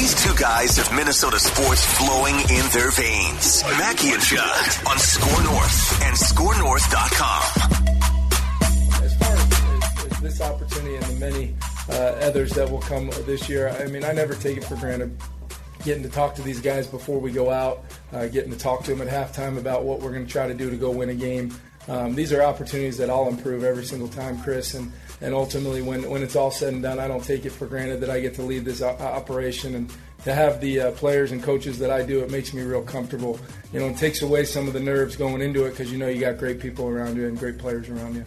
These two guys have Minnesota sports flowing in their veins. Mackey and Judd on Score North and ScoreNorth.com. As far as, as this opportunity and the many uh, others that will come this year, I mean, I never take it for granted. Getting to talk to these guys before we go out, uh, getting to talk to them at halftime about what we're going to try to do to go win a game. Um, these are opportunities that I'll improve every single time, Chris. And, and ultimately, when, when it's all said and done, I don't take it for granted that I get to lead this operation. And to have the uh, players and coaches that I do, it makes me real comfortable. You know, it takes away some of the nerves going into it because you know you got great people around you and great players around you.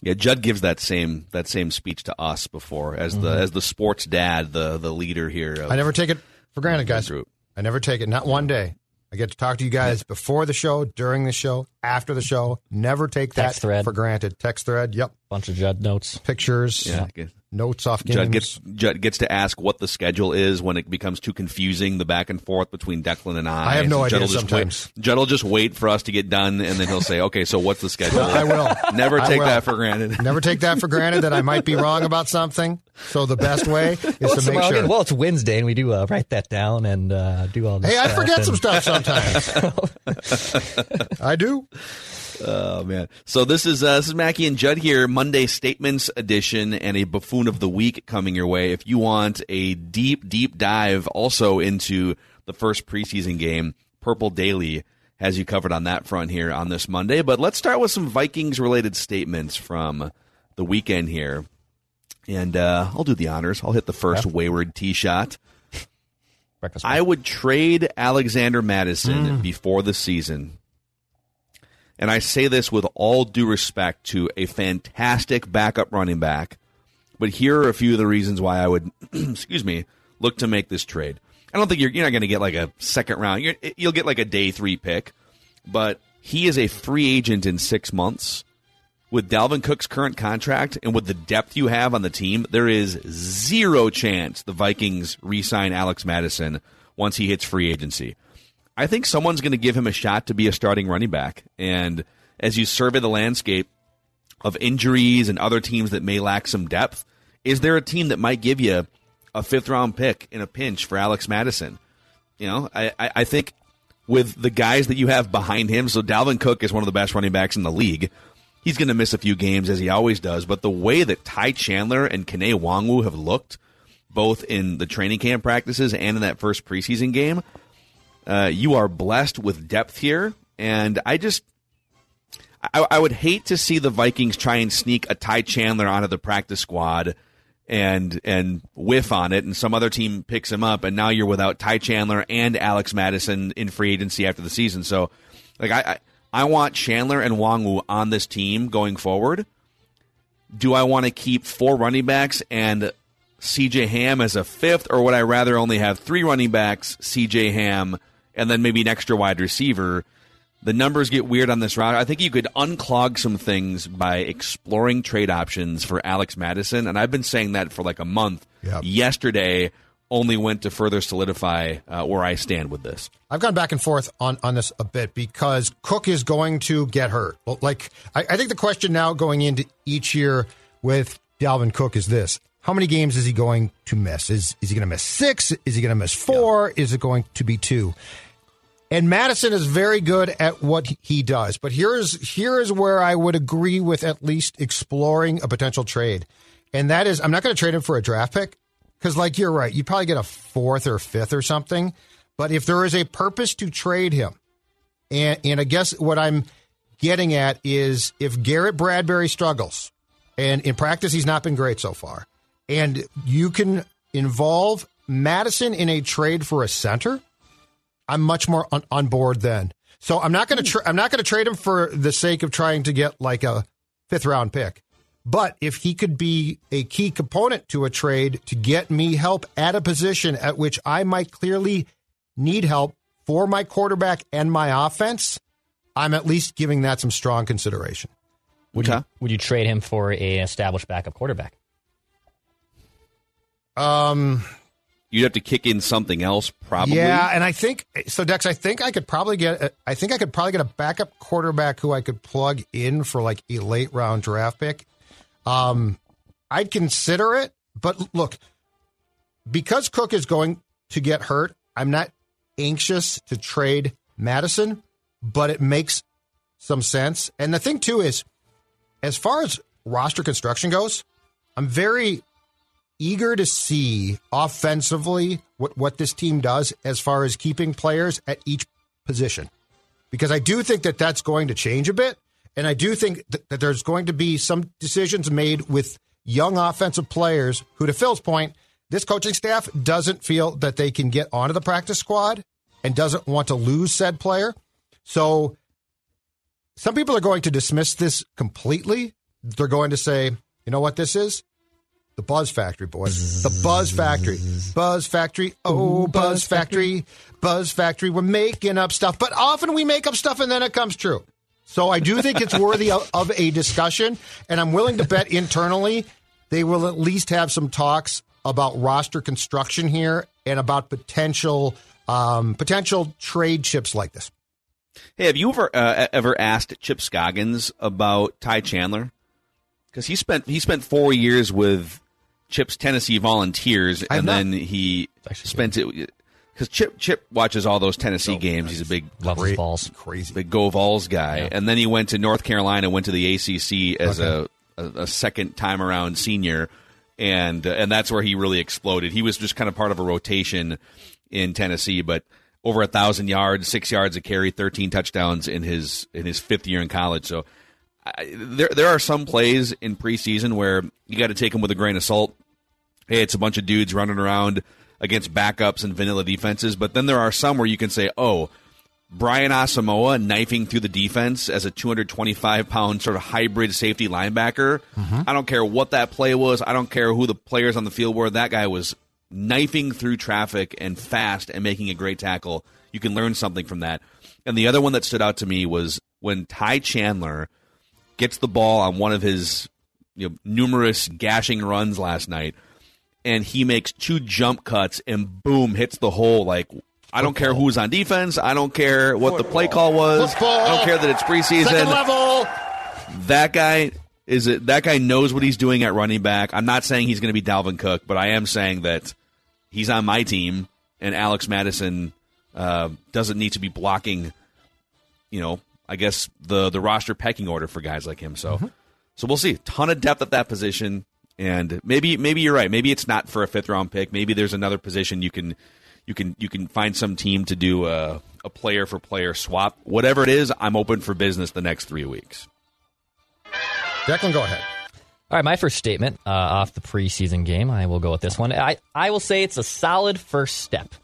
Yeah, Judd gives that same that same speech to us before as the Mm-hmm. as the sports dad, the the leader here. Of, I never take it for granted, guys. group. I never take it, not one day. I get to talk to you guys before the show, during the show, after the show. Never take that Text thread. for granted. Text thread, yep. Bunch of Judd notes. Pictures, Yeah, good. notes off games. Judd gets Judd gets to ask what the schedule is when it becomes too confusing, the back and forth between Declan and I. I have no So idea Judd will just sometimes. Wait, Judd will just wait for us to get done, and then he'll say, "Okay, so what's the schedule?" I will. Never I take will. that for granted. Never take that for granted that I might be wrong about something. So the best way is Well, to make well, sure. well, it's Wednesday, and we do uh, write that down and uh, do all this. hey, I forget and- some stuff sometimes. I do. Oh man! So this is uh, this is Mackey and Judd here, Monday Statements edition, and a buffoon of the week coming your way. If you want a deep, deep dive also into the first preseason game, Purple Daily has you covered on that front here on this Monday. But let's start with some Vikings related statements from the weekend here, and uh, I'll do the honors. I'll hit the first wayward tee shot. Breakfast. I would trade Alexander Mattison before the season. And I say this with all due respect to a fantastic backup running back. But here are a few of the reasons why I would, excuse me, look to make this trade. I don't think you're, you're not going to get like a second round. You're, you'll get like a day three pick. But he is a free agent in six months. With Dalvin Cook's current contract and with the depth you have on the team, there is zero chance the Vikings re sign Alex Mattison once he hits free agency. I think someone's going to give him a shot to be a starting running back. And as you survey the landscape of injuries and other teams that may lack some depth, is there a team that might give you a fifth round pick in a pinch for Alex Mattison? You know, I, I, I think with the guys that you have behind him, so Dalvin Cook is one of the best running backs in the league. He's going to miss a few games as he always does, but the way that Ty Chandler and Kene Nwangwu have looked, both in the training camp practices and in that first preseason game, uh, you are blessed with depth here, and I just I, I would hate to see the Vikings try and sneak a Ty Chandler onto the practice squad and and whiff on it, and some other team picks him up, and now you're without Ty Chandler and Alex Mattison in free agency after the season. So, like I I, I want Chandler and Nwangwu on this team going forward. Do I want to keep four running backs and CJ Ham as a fifth, or would I rather only have three running backs, CJ Ham, and then maybe an extra wide receiver? The numbers get weird on this route. I think you could unclog some things by exploring trade options for Alex Mattison, and I've been saying that for like a month. Yep. Yesterday only went to further solidify uh, where I stand with this. I've gone back and forth on, on this a bit because Cook is going to get hurt. Well, Like, I, I think the question now going into each year with Dalvin Cook is this. How many games is he going to miss? Is, is he going to miss six? Is he going to miss four? Is it going to be two? And Mattison is very good at what he does. But here is here is where I would agree with at least exploring a potential trade. And that is I'm not going to trade him for a draft pick because like you're right, you probably get a fourth or fifth or something. But if there is a purpose to trade him, and and I guess what I'm getting at is if Garrett Bradbury struggles, and in practice he's not been great so far, and you can involve Mattison in a trade for a center, I'm much more on, on board then. So I'm not going to hmm. tra- I'm not going to trade him for the sake of trying to get like a fifth round pick. But if he could be a key component to a trade to get me help at a position at which I might clearly need help for my quarterback and my offense, I'm at least giving that some strong consideration. Would you, would you trade him for a established backup quarterback? Um, You'd have to kick in something else, probably. Yeah, and I think so, Dex. I think I could probably get. A, I think I could probably get a backup quarterback who I could plug in for like a late round draft pick. Um, I'd consider it, but look, because Cook is going to get hurt, I'm not anxious to trade Mattison, but it makes some sense. And the thing too is, as far as roster construction goes, I'm very eager to see offensively what, what this team does as far as keeping players at each position. Because I do think that that's going to change a bit. And I do think that, there's going to be some decisions made with young offensive players who, to Phil's point, this coaching staff doesn't feel that they can get onto the practice squad and doesn't want to lose said player. So some people are going to dismiss this completely. They're going to say, you know what this is? The Buzz Factory, boys. The Buzz Factory. Buzz Factory. Oh, Buzz Factory. Buzz Factory. We're making up stuff, but often we make up stuff and then it comes true. So I do think it's worthy of, of a discussion, and I'm willing to bet internally they will at least have some talks about roster construction here and about potential um, potential trade chips like this. Hey, have you ever uh, ever asked Chip Scoggins about Ty Chandler? Because he spent he spent four years with Chip's Tennessee Volunteers, and then he spent it because Chip Chip watches all those Tennessee games. He's a big Loves his balls. Crazy. big Go Vols guy, and then he went to North Carolina, went to the ACC as a, a, a second time around senior, and uh, and that's where he really exploded. He was just kind of part of a rotation in Tennessee, but over a thousand yards, six yards a carry, thirteen touchdowns in his in his fifth year in college. So I, there there are some plays in preseason where you got to take them with a grain of salt. Hey, it's a bunch of dudes running around against backups and vanilla defenses, but then there are some where you can say, oh. Brian Asamoah knifing through the defense as a 225 pound sort of hybrid safety linebacker. Mm-hmm. I don't care what that play was. I don't care who the players on the field were. That guy was knifing through traffic and fast and making a great tackle. You can learn something from that. And the other one that stood out to me was when Ty Chandler gets the ball on one of his you know, numerous gashing runs last night, and he makes two jump cuts and boom hits the hole like. I don't care who's on defense. I don't care what the play call was. Football. I don't care that it's preseason Second level. that guy is it that guy knows what he's doing at running back. I'm not saying he's going to be Dalvin Cook, but I am saying that he's on my team, and Alex Mattison uh, doesn't need to be blocking. You know, I guess the the roster pecking order for guys like him. So, so we'll see. Ton of depth at that position, and maybe maybe you're right. Maybe it's not for a fifth round pick. Maybe there's another position you can you can you can find some team to do a, a player for player swap. Whatever it is, I'm open for business the next three weeks. Declan, go ahead. All right, my first statement uh, off the preseason game. I will go with this one. I, I will say it's a solid first step.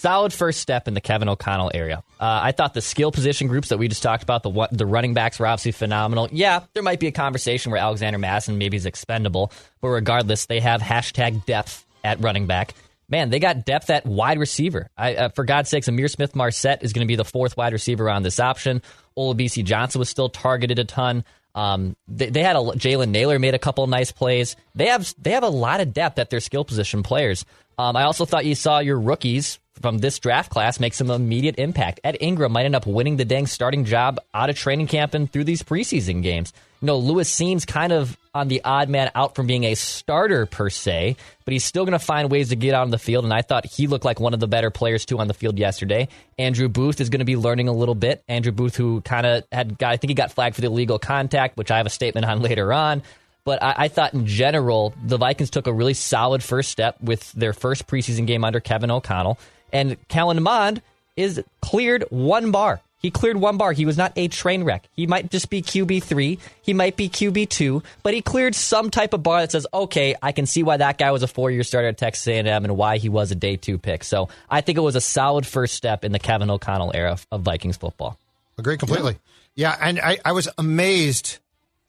Solid first step in the Kevin O'Connell area. Uh, I thought the skill position groups that we just talked about, the the running backs were obviously phenomenal. Yeah, there might be a conversation where Alexander Mattison maybe is expendable, but regardless, they have hashtag depth at running back. Man, they got depth at wide receiver. I, uh, for God's sakes, Ihmir Smith-Marsette is going to be the fourth wide receiver on this option. Olabisi Johnson was still targeted a ton. Um, they, they had a Jalen Nailor made a couple nice plays. They have they have a lot of depth at their skill position players. Um, I also thought you saw your rookies from this draft class make some immediate impact. Ed Ingram might end up winning the dang starting job out of training camp and through these preseason games. You know, Lewis seems kind of on the odd man out from being a starter per se, but he's still going to find ways to get out on the field. And I thought he looked like one of the better players too on the field yesterday. Andrew Booth is going to be learning a little bit. Andrew Booth, who kind of had got, I think he got flagged for the illegal contact, which I have a statement on later on. But I, I thought in general, the Vikings took a really solid first step with their first preseason game under Kevin O'Connell. And Kellen Mond is cleared one bar. He cleared one bar. He was not a train wreck. He might just be QB3. He might be QB2, but he cleared some type of bar that says, okay, I can see why that guy was a four year starter at Texas A&M and why he was a day two pick. So I think it was a solid first step in the Kevin O'Connell era of Vikings football. Agree completely. Yeah, and I, I was amazed.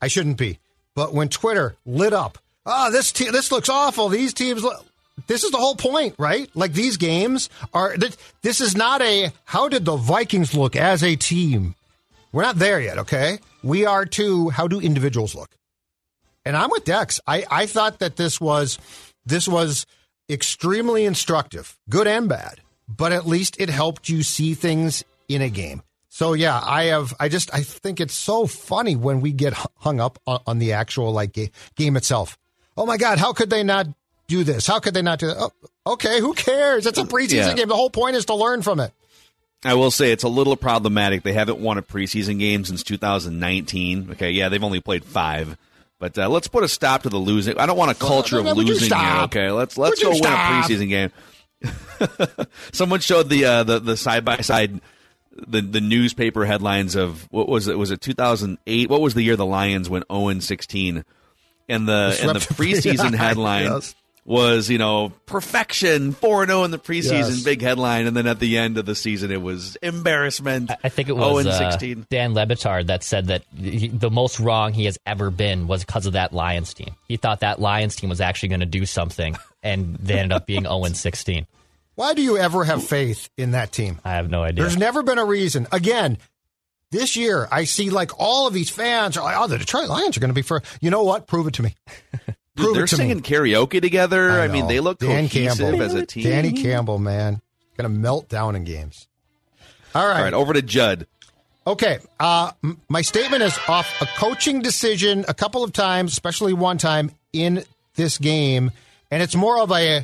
I shouldn't be, but when Twitter lit up, oh, this te- this looks awful. These teams look. This is the whole point, right? Like these games are. This is not a. How did the Vikings look as a team? We're not there yet. Okay, we are too. How do individuals look? And I'm with Dex. I I thought that this was this was extremely instructive, good and bad, but at least it helped you see things in a game. So yeah, I have. I just I think it's so funny when we get hung up on, on the actual like game itself. Oh my God, how could they not do this? How could they not do that? Oh, okay, who cares? It's a preseason yeah. game. The whole point is to learn from it. I will say it's a little problematic. They haven't won a preseason game since 2019. Okay, yeah, they've only played five. But uh, let's put a stop to the losing. I don't want a culture of losing here. Okay, let's let's go win a preseason game. Someone showed the uh, the the side by side the the newspaper headlines of what was it was it 2008 what was the year the Lions went 0 16 and the and the preseason headline yes. Was you know perfection 4 0 in the preseason yes. big headline and then at the end of the season it was embarrassment I think it was uh, Dan Le Batard that said that he, the most wrong he has ever been was because of that Lions team he thought that Lions team was actually going to do something and they ended up being 0 16 why do you ever have faith in that team? I have no idea. There's never been a reason. Again, this year I see like all of these fans are like, oh, the Detroit Lions are going to be for. You know what? Prove it to me. They're singing me. karaoke together. I, I, mean, they look Dan cohesive Campbell. as a team. Danny Campbell, man, going to melt down in games. All right. All right, over to Judd. Okay, uh, my statement is off a coaching decision a couple of times, especially one time in this game, and it's more of a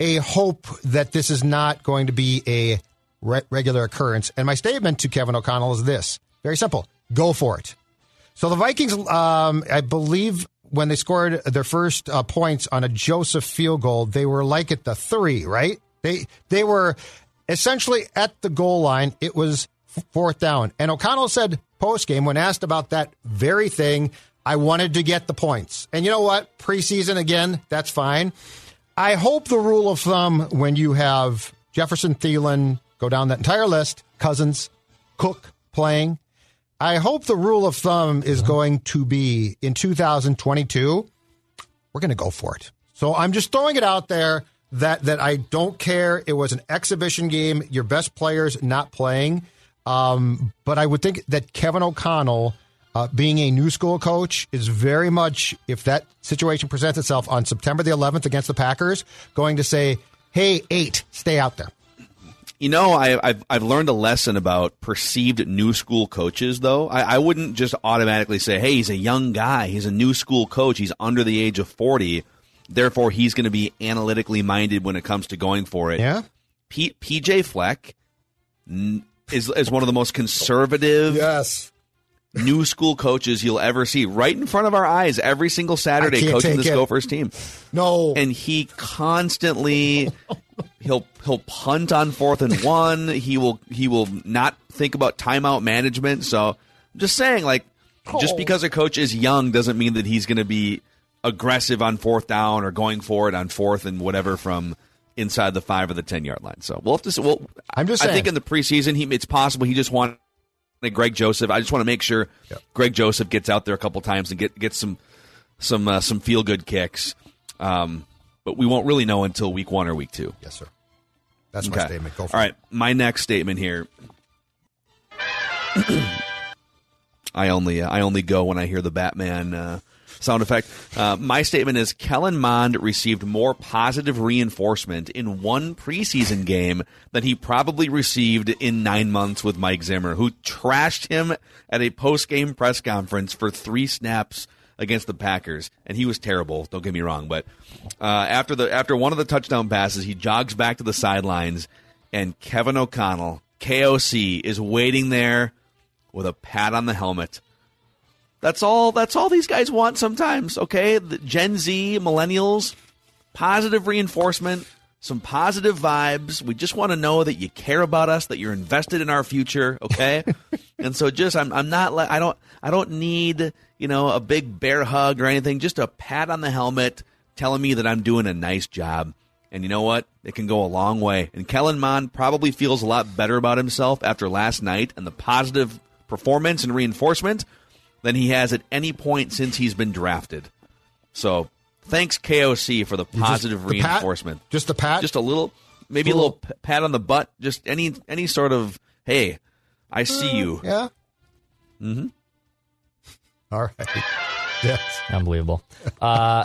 a hope that this is not going to be a re- regular occurrence. And my statement to Kevin O'Connell is this very simple go for it. So the Vikings, um, I believe, when they scored their first uh, points on a Joseph field goal, they were like at the three, right? They they were essentially at the goal line. It was fourth down, and O'Connell said post game when asked about that very thing, I wanted to get the points. And you know what? Preseason again, that's fine. I hope the rule of thumb when you have Jefferson Thielen go down that entire list, Cousins, Cook playing, I hope the rule of thumb is going to be in 2022, we're going to go for it. So I'm just throwing it out there that that I don't care. It was an exhibition game. Your best players not playing. Um, but I would think that Kevin O'Connell uh, being a new school coach is very much, if that situation presents itself on September the 11th against the Packers, going to say, hey, eight, stay out there. You know, I, have I've learned a lesson about perceived new school coaches, though. I, I wouldn't just automatically say, hey, he's a young guy. He's a new school coach. He's under the age of 40. Therefore, he's going to be analytically minded when it comes to going for it. Yeah. P, PJ Fleck is, is one of the most conservative. Yes new school coaches you'll ever see right in front of our eyes every single Saturday coaching this it. Gophers team. No. And he constantly he'll he'll punt on fourth and one. He will he will not think about timeout management. So I'm just saying like oh. just because a coach is young doesn't mean that he's going to be aggressive on fourth down or going for it on fourth and whatever from inside the 5 or the 10 yard line. So we'll have to well I'm just saying. I think in the preseason he it's possible he just wanted Greg Joseph. I just want to make sure yep. Greg Joseph gets out there a couple times and get get some some uh, some feel good kicks. Um, but we won't really know until week one or week two. Yes, sir. That's my statement. Go for All right, my next statement here. I only uh, I only go when I hear the Batman uh, sound effect. Uh, my statement is Kellen Mond received more positive reinforcement in one preseason game than he probably received in nine months with Mike Zimmer, who trashed him at a post game press conference for three snaps against the Packers, and he was terrible. Don't get me wrong, but uh, after the after one of the touchdown passes, he jogs back to the sidelines, and Kevin O'Connell, KOC, is waiting there with a pat on the helmet That's all. That's all these guys want sometimes. Okay, the Gen Z, millennials, positive reinforcement, some positive vibes. We just want to know that you care about us, that you're invested in our future. Okay, and so just I'm I'm not like I don't I don't need you know a big bear hug or anything. Just a pat on the helmet telling me that I'm doing a nice job. And you know what? It can go a long way. And Kellen Mond probably feels a lot better about himself after last night and the positive performance and reinforcement than he has at any point since he's been drafted. So thanks KOC for the positive the pat? reinforcement. Just a pat? Just a little, maybe a Little- little pat on the butt. Just any any sort of hey, I see you. Yeah. Mm-hmm. All right. Yes. Unbelievable. Uh,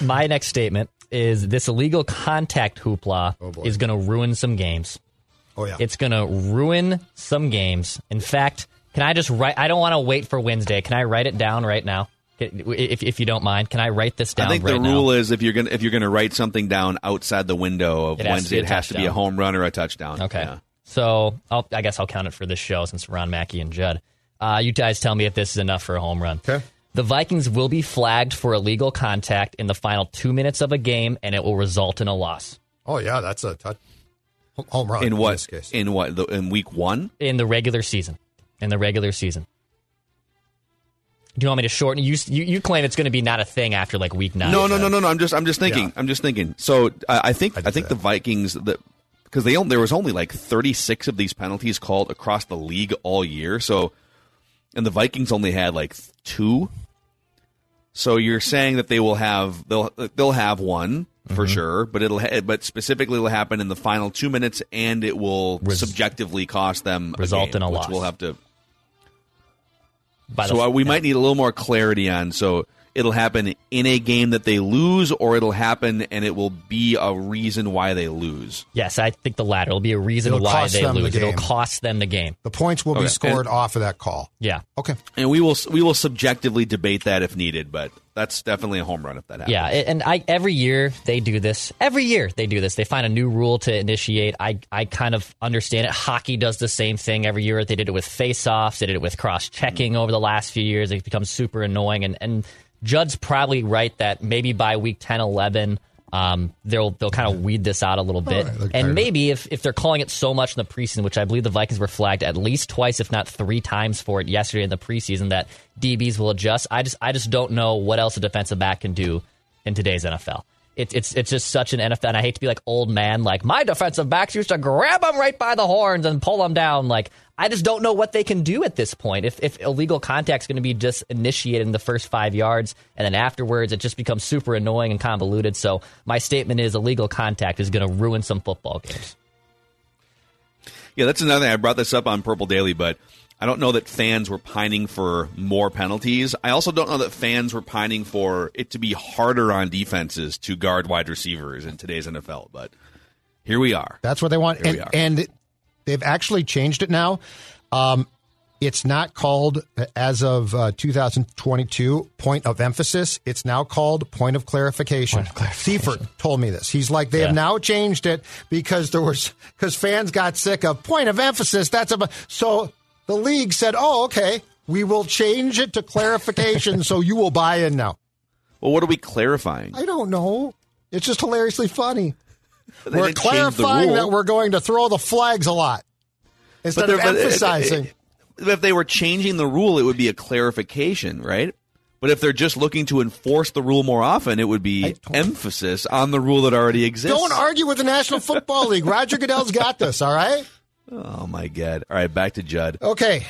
my next statement is this illegal contact hoopla Oh, is going to ruin some games. Oh yeah. It's going to ruin some games. In fact, can I just write? I don't want to wait for Wednesday. Can I write it down right now? If, if you don't mind, can I write this down I think right the now? rule is if you're gonna if you're gonna write something down outside the window of It Wednesday, it has to be a home run or a touchdown. Okay. Yeah. So I'll, I guess I'll count it for this show since Ron Mackey and Judd. Uh, you guys tell me if this is enough for a home run. Okay. The Vikings will be flagged for illegal contact in the final two minutes of a game, and it will result in a loss. oh yeah, that's a touch. home run In what? this case. In what? The, in week one? in the regular season. In the regular season. Do you want me to shorten? You you, you claim it's going to be not a thing after like week nine. No, no, no, no, no. I'm just, I'm just thinking. Yeah. I'm just thinking. So I I think, I I, think did the. Vikings that because they there was only like 36 of these penalties called across the league all year. So, and the Vikings only had like two. So you're saying that they will have they'll they'll have one for Mm-hmm. sure, but it'll ha- but specifically will happen in the final two minutes, and it will Res- subjectively cost them Result a game, in a which loss. We'll have to The so uh, we yeah. might need a little more clarity on. So it'll happen in a game that they lose, or it'll happen and it will be a reason why they lose. Yes, I think the latter. It'll be a reason It'll why they them the lose. It'll cost them the game. The points will Okay. be scored off of that call. Yeah. Okay. And we will we will subjectively debate that if needed, but that's definitely a home run if that happens. Yeah, and I every year they do this. Every year they do this. They find a new rule to initiate. I I kind of understand it. Hockey does the same thing every year. They did it with face-offs. They did it with cross-checking mm. over the last few years. It becomes super annoying. And and Judd's probably right that maybe by week 10, 11, um, they'll they'll kind of weed this out a little bit. right, and maybe if if they're calling it so much in the preseason, which I believe the Vikings were flagged at least twice, if not three times for it yesterday in the preseason, that DBs will adjust. I just I just don't know what else a defensive back can do in today's NFL. It's it's it's just such an NFL, and I hate to be like old man. Like my defensive backs used to grab them right by the horns and pull them down. Like I just don't know what they can do at this point. If if illegal contact's going to be just initiated in the first five yards, and then afterwards it just becomes super annoying and convoluted. So my statement is illegal contact is going to ruin some football games. Yeah, that's another thing. I brought this up on Purple Daily, but I don't know that fans were pining for more penalties. I also don't know that fans were pining for it to be harder on defenses to guard wide receivers in today's NFL. But here we are. That's what they want. Here we And, are. and they've actually changed it now. Um, it's not called, as of uh, 2022, point of emphasis. It's now called point of clarification. Seifert told me this. He's like, they Yeah. have now changed it because there was, because fans got sick of point of emphasis. That's a, so the league said, oh, okay, we will change it to clarification so you will buy in now. Well, what are we clarifying? I don't know. It's just hilariously funny. We're didn't change the clarifying that we're going to throw the flags a lot instead of they're- uh, but- uh, uh, emphasizing. if they were changing the rule, it would be a clarification, right? But if they're just looking to enforce the rule more often, it would be emphasis on the rule that already exists. Don't argue with the National Football League. Roger Goodell's got this, all right? Oh my god! All right, back to Judd. Okay.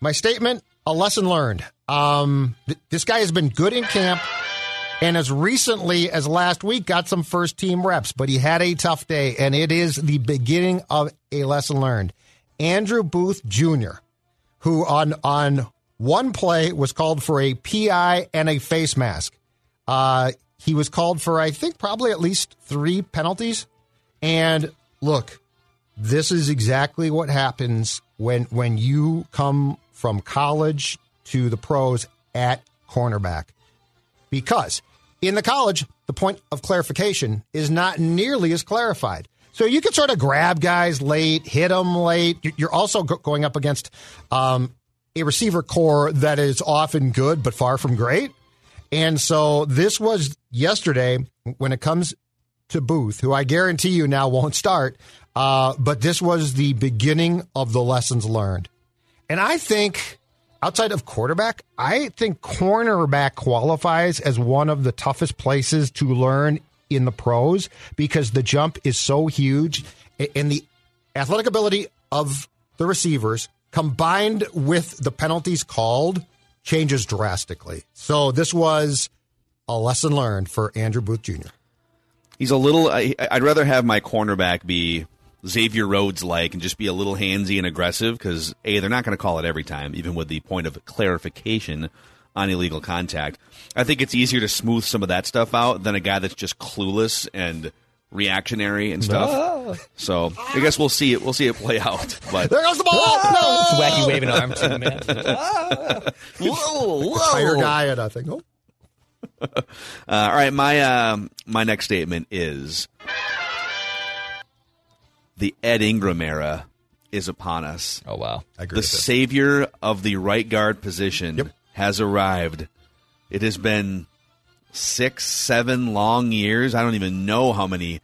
My statement a lesson learned. Um, th- this guy has been good in camp and as recently as last week got some first team reps, but he had a tough day, and it is the beginning of a lesson learned. Andrew Booth Jr., who on on one play was called for a PI and a face mask. Uh, he was called for, I think, probably at least three penalties. And look, this is exactly what happens when when you come from college to the pros at cornerback. Because in the college, the point of clarification is not nearly as clarified. So you can sort of grab guys late, hit them late. You- You're also going up against um, a receiver core that is often good but far from great. And so this was yesterday when it comes to Booth, who I guarantee you now won't start, uh, but this was the beginning of the lessons learned. And I think outside of quarterback, I think cornerback qualifies as one of the toughest places to learn in the pros because the jump is so huge and the athletic ability of the receivers combined with the penalties called changes drastically. So this was a lesson learned for Andrew Booth Jr. He's a little. I, I'd rather have my cornerback be Xavier Rhodes like and just be a little handsy and aggressive because a they're not going to call it every time, even with the point of clarification on illegal contact. I think it's easier to smooth some of that stuff out than a guy that's just clueless and reactionary and stuff. Ah. So I guess we'll see it. We'll see it play out. But There goes the ball. It's No! wacky waving arm too, man. whoa, whoa. Tire guy and I think, oh, Uh, all right, my um, my next statement is the Ed Ingram era is upon us. Oh wow. I agree The with this. savior of the right guard position Yep. has arrived. It has been six, seven long years. I don't even know how many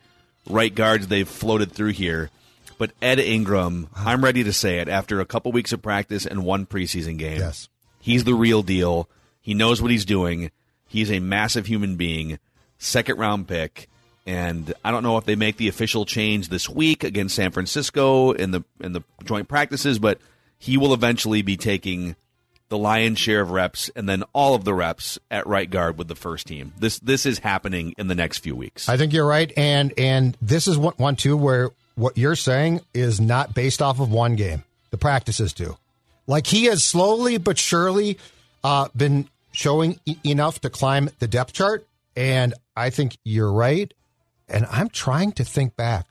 right guards they've floated through here. But Ed Ingram, I'm ready to say it after a couple weeks of practice and one preseason game. Yes. He's the real deal. He knows what he's doing. He's a massive human being. Second round pick. And I don't know if they make the official change this week against San Francisco in the in the joint practices, but he will eventually be taking the lion's share of reps and then all of the reps at right guard with the first team. This this is happening in the next few weeks. I think you're right, and and this is one, one too where what you're saying is not based off of one game. The practices do. Like he has slowly but surely uh, been showing e- enough to climb the depth chart, and I think you're right. And I'm trying to think back.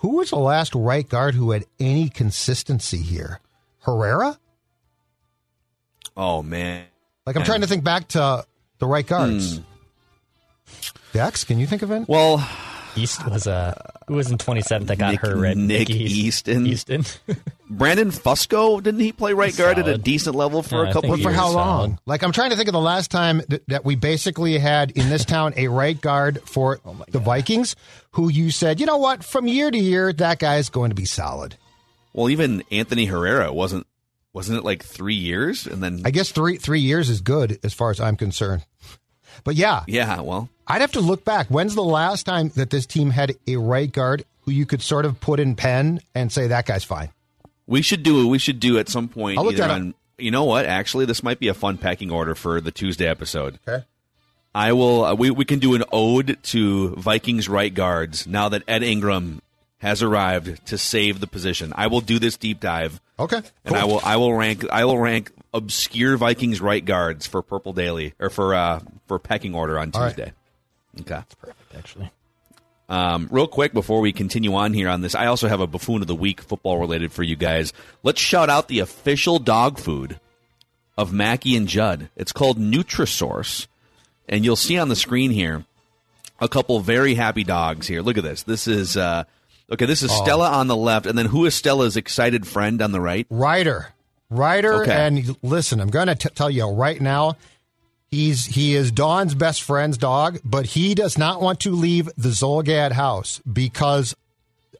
Who was the last right guard who had any consistency here? Herrera? oh man. Like I'm trying to think back to the right guards. Hmm. Dex, can you think of it? Well, East was uh who was in 27th that got Nick- her red Nick East. Easton. Easton. Brandon Fusco, didn't he play right guard at a decent level for Yeah, I a couple of But for how solid. long? Like I'm trying to think of the last time that, that we basically had in this town a right guard for the Vikings, who you said, you know what, from year to year, that guy's going to be solid. Well, even Anthony Herrera wasn't wasn't it like three years and then I guess three three years is good as far as I'm concerned. But yeah, yeah, well, I'd have to look back. When's the last time that this team had a right guard who you could sort of put in pen and say that guy's fine? we should do we should do at some point I'll look up. on you know what actually this might be a fun packing order for the Tuesday episode. Okay. I will uh, we we can do an ode to Vikings right guards now that Ed Ingram has arrived to save the position. I will do this deep dive. Okay. And I will I will rank I will rank obscure Vikings right guards for Purple Daily or for uh for pecking order on All right. Tuesday. Okay. That's perfect actually. Um, real quick before we continue on here on this, I also have a buffoon of the week football related for you guys. Let's shout out the official dog food of Mackey and Judd. It's called Nutrisource, and you'll see on the screen here a couple very happy dogs here. Look at this. This is uh, okay. This is Stella on the left, and then who is Stella's excited friend on the right? Ryder. Ryder, Okay. and listen, I'm going to tell you right now, he's he is Dawn's best friend's dog, but he does not want to leave the Zulgad house because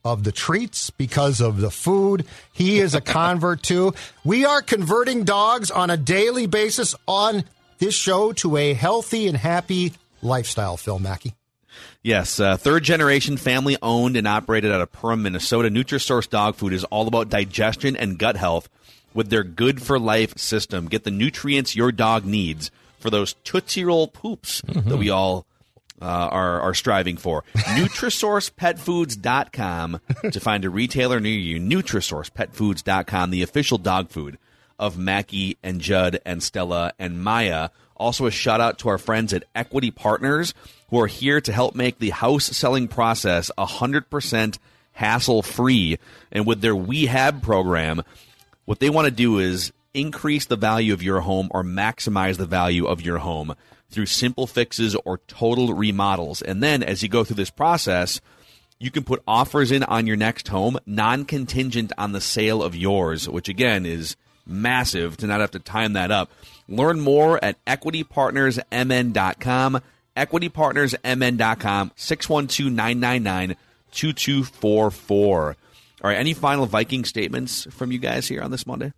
of the treats, because of the food. He is a convert too. We are converting dogs on a daily basis on this show to a healthy and happy lifestyle, Phil Mackey. Yes, uh, third generation family owned and operated out of Perham, Minnesota. Nutrisource Dog Food is all about digestion and gut health with their good for life system. Get the nutrients your dog needs for those Tootsie Roll poops that we all uh, are, are striving for. NutrisourcePetFoods.com to find a retailer near you. NutrisourcePetFoods.com, the official dog food of Mackey and Judd and Stella and Maya. Also, a shout out to our friends at Equity Partners who are here to help make the house selling process 100% hassle free. And with their WeHab program, what they want to do is increase the value of your home or maximize the value of your home through simple fixes or total remodels. And then as you go through this process, you can put offers in on your next home, non contingent on the sale of yours, which again is massive to not have to time that up. Learn more at equitypartnersmn.com. Equitypartnersmn.com, 612 999 2244. All right, any final Viking statements from you guys here on this Monday?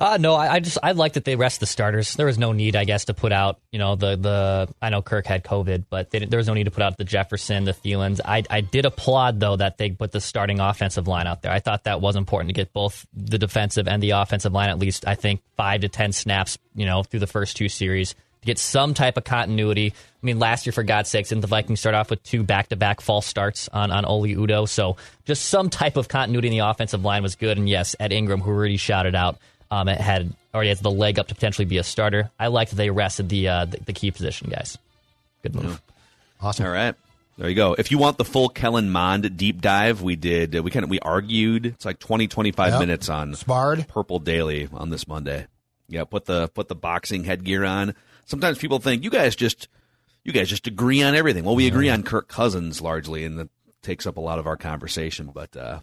Uh, no, I, I just I like that they rest the starters. There was no need, I guess, to put out you know the the I know Kirk had COVID, but there was no need to put out the Jefferson, the Thielens. I I did applaud though that they put the starting offensive line out there. I thought that was important to get both the defensive and the offensive line at least I think five to ten snaps you know through the first two series to get some type of continuity. I mean, last year, for God's sakes, didn't the Vikings start off with two back to back false starts on, on Oli Udoh? So just some type of continuity in the offensive line was good. And yes, Ed Ingram, who already shouted out, um, it had already has the leg up to potentially be a starter. I like that they rested the, uh, the, the key position guys. Good move. Yeah. Awesome. All right. There you go. If you want the full Kellen Mond deep dive, we did. We kind of we argued. It's like 20, 25 yep. minutes on Sparred Purple Daily on this Monday. Yeah, put the put the boxing headgear on sometimes people think you guys just you guys just agree on everything. Well, we agree on Kirk Cousins largely, and that takes up a lot of our conversation. But uh,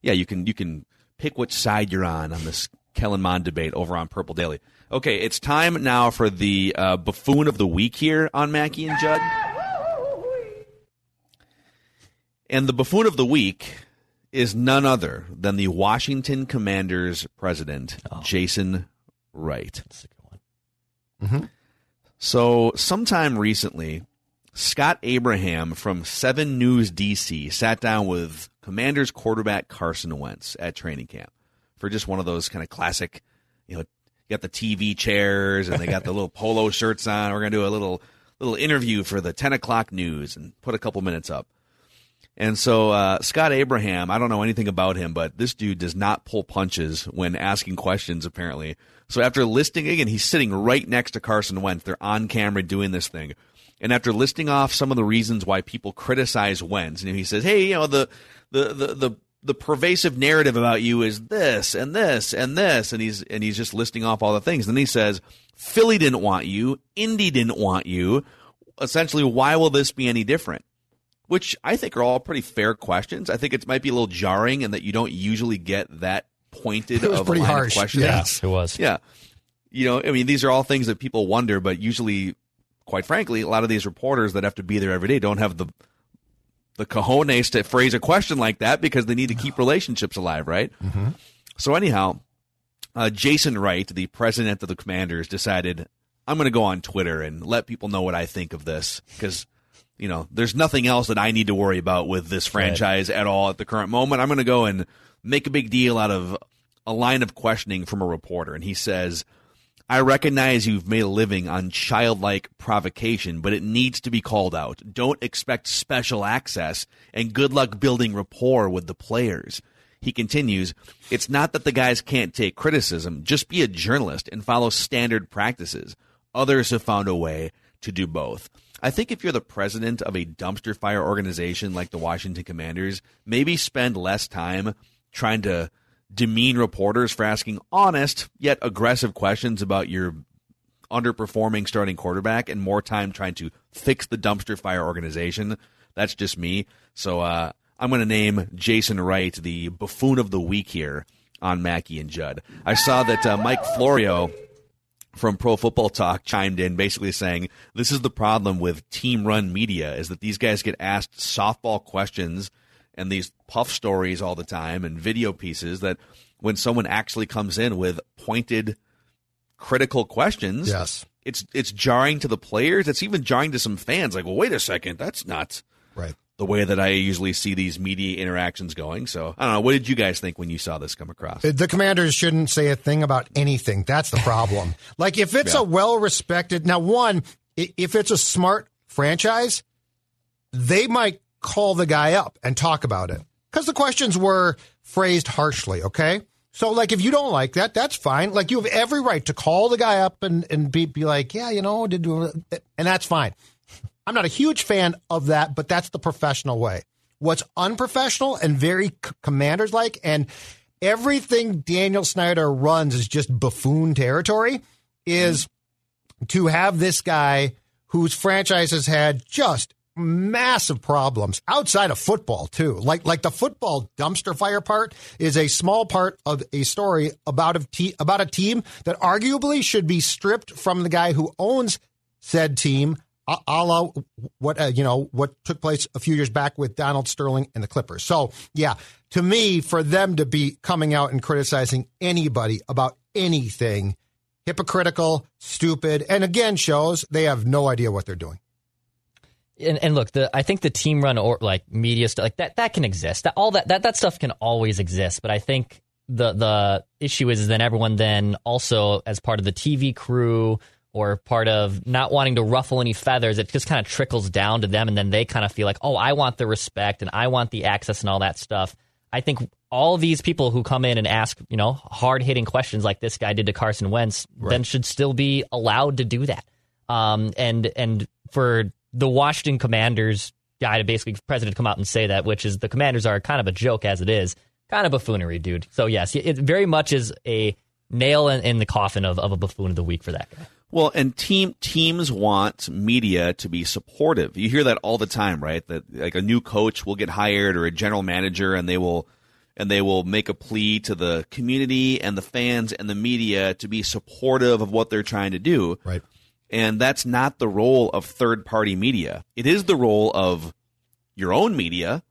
yeah, you can you can pick which side you're on on this Kellen Mond debate over on Purple Daily. Okay, it's time now for the uh, buffoon of the week here on Mackey and Judd. And the buffoon of the week is none other than the Washington Commanders president, oh. Jason Wright. That's a good one. Mm-hmm. So, sometime recently, Scott Abraham from 7 News DC sat down with Commanders quarterback Carson Wentz at training camp for just one of those kind of classic, you know, you got the TV chairs and they got the little polo shirts on. We're going to do a little little interview for the 10 o'clock news and put a couple minutes up. And so uh, Scott Abraham, I don't know anything about him, but this dude does not pull punches when asking questions, apparently. So after listing again, he's sitting right next to Carson Wentz. They're on camera doing this thing. And after listing off some of the reasons why people criticize Wentz, and he says, "Hey, you know the the the the, the pervasive narrative about you is this and this and this," and he's and he's just listing off all the things. And then he says, "Philly didn't want you, Indy didn't want you. Essentially, why will this be any different?" Which I think are all pretty fair questions. I think it might be a little jarring, and that you don't usually get that pointed it was of pretty line harsh. of questioning. Yes, it was. Yeah. You know, I mean, these are all things that people wonder, but usually, quite frankly, a lot of these reporters that have to be there every day don't have the the cojones to phrase a question like that because they need to keep relationships alive, right? Mm-hmm. So anyhow, uh, Jason Wright, the president of the Commanders, decided I'm going to go on Twitter and let people know what I think of this because you know there's nothing else that I need to worry about with this franchise right. at all at the current moment. I'm going to go and make a big deal out of a line of questioning from a reporter, and he says, I recognize you've made a living on childlike provocation, but it needs to be called out. Don't expect special access, and good luck building rapport with the players. He continues, It's not that the guys can't take criticism, just be a journalist and follow standard practices. Others have found a way to do both. I think if you're the president of a dumpster fire organization like the Washington Commanders, maybe spend less time trying to demean reporters for asking honest yet aggressive questions about your underperforming starting quarterback and more time trying to fix the dumpster fire organization. That's just me. So uh, I'm going to name Jason Wright the buffoon of the week here on Mackey and Judd. I saw that uh, Mike Florio from Pro Football Talk chimed in basically saying this is the problem with team run media is that these guys get asked softball questions and these puff stories all the time and video pieces that when someone actually comes in with pointed critical questions yes it's it's jarring to the players it's even jarring to some fans like well wait a second that's not right the way that I usually see these media interactions going. So I don't know. What did you guys think when you saw this come across? The commanders shouldn't say a thing about anything. That's the problem. like if it's yeah. a well respected, now one, if it's a smart franchise, they might call the guy up and talk about it because the questions were phrased harshly. Okay. So, like, if you don't like that, that's fine. Like, you have every right to call the guy up and, and be, be like, yeah, you know, did and that's fine. I'm not a huge fan of that, but that's the professional way. What's unprofessional and very c- commanders like, and everything Daniel Snyder runs is just buffoon territory, is to have this guy whose franchise has had just massive problems outside of football too. Like like the football dumpster fire part is a small part of a story about a te- about a team that arguably should be stripped from the guy who owns said team, a, la what uh, you know what took place a few years back with Donald Sterling and the Clippers. So yeah, to me, for them to be coming out and criticizing anybody about anything, hypocritical, stupid, and again shows they have no idea what they're doing and, and look, the I think the team run or like media stuff like that that can exist. That all that that that stuff can always exist. But I think the the issue is, is then everyone then also as part of the TV crew or part of not wanting to ruffle any feathers, it just kind of trickles down to them, and then they kind of feel like, oh, I want the respect and I want the access and all that stuff. I think all these people who come in and ask, you know, hard hitting questions like this guy did to Carson Wentz, right. then should still be allowed to do that. Um, and and for the Washington Commanders guy to basically president come out and say that, which is the Commanders are kind of a joke as it is, kind of buffoonery, dude. So yes, it very much is a nail in, in the coffin of, of a buffoon of the week for that guy. Well, and team teams want media to be supportive. You hear that all the time, right? That like a new coach will get hired or a general manager, and they will and they will make a plea to the community and the fans and the media to be supportive of what they're trying to do. Right. And that's not the role of third party media. It is the role of your own media.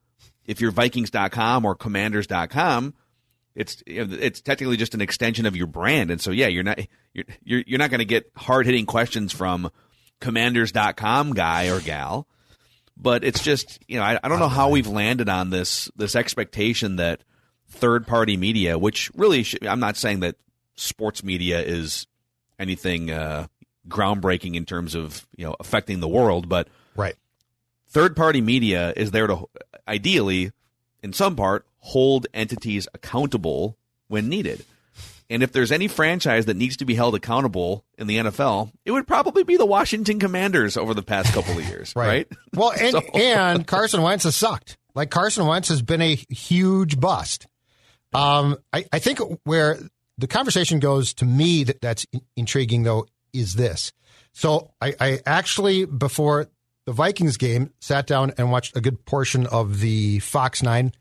If you're Vikings.com or Commanders.com, it's it's technically just an extension of your brand. And so yeah, you're not you're you're, you're not going to get hard hitting questions from Commanders.com guy or gal. But it's just you know I, I don't know how we've landed on this this expectation that third party media, which really should, I'm not saying that sports media is anything uh, groundbreaking in terms of you know affecting the world, but right. Third party media is there to ideally, in some part, hold entities accountable when needed. And if there's any franchise that needs to be held accountable in the NFL, it would probably be the Washington Commanders over the past couple of years, right. right? Well, and, so. and Carson Wentz has sucked. Like Carson Wentz has been a huge bust. Um, I, I think where the conversation goes to me that that's intriguing though is this. So I, I actually, before the Vikings game, sat down and watched a good portion of the Fox 9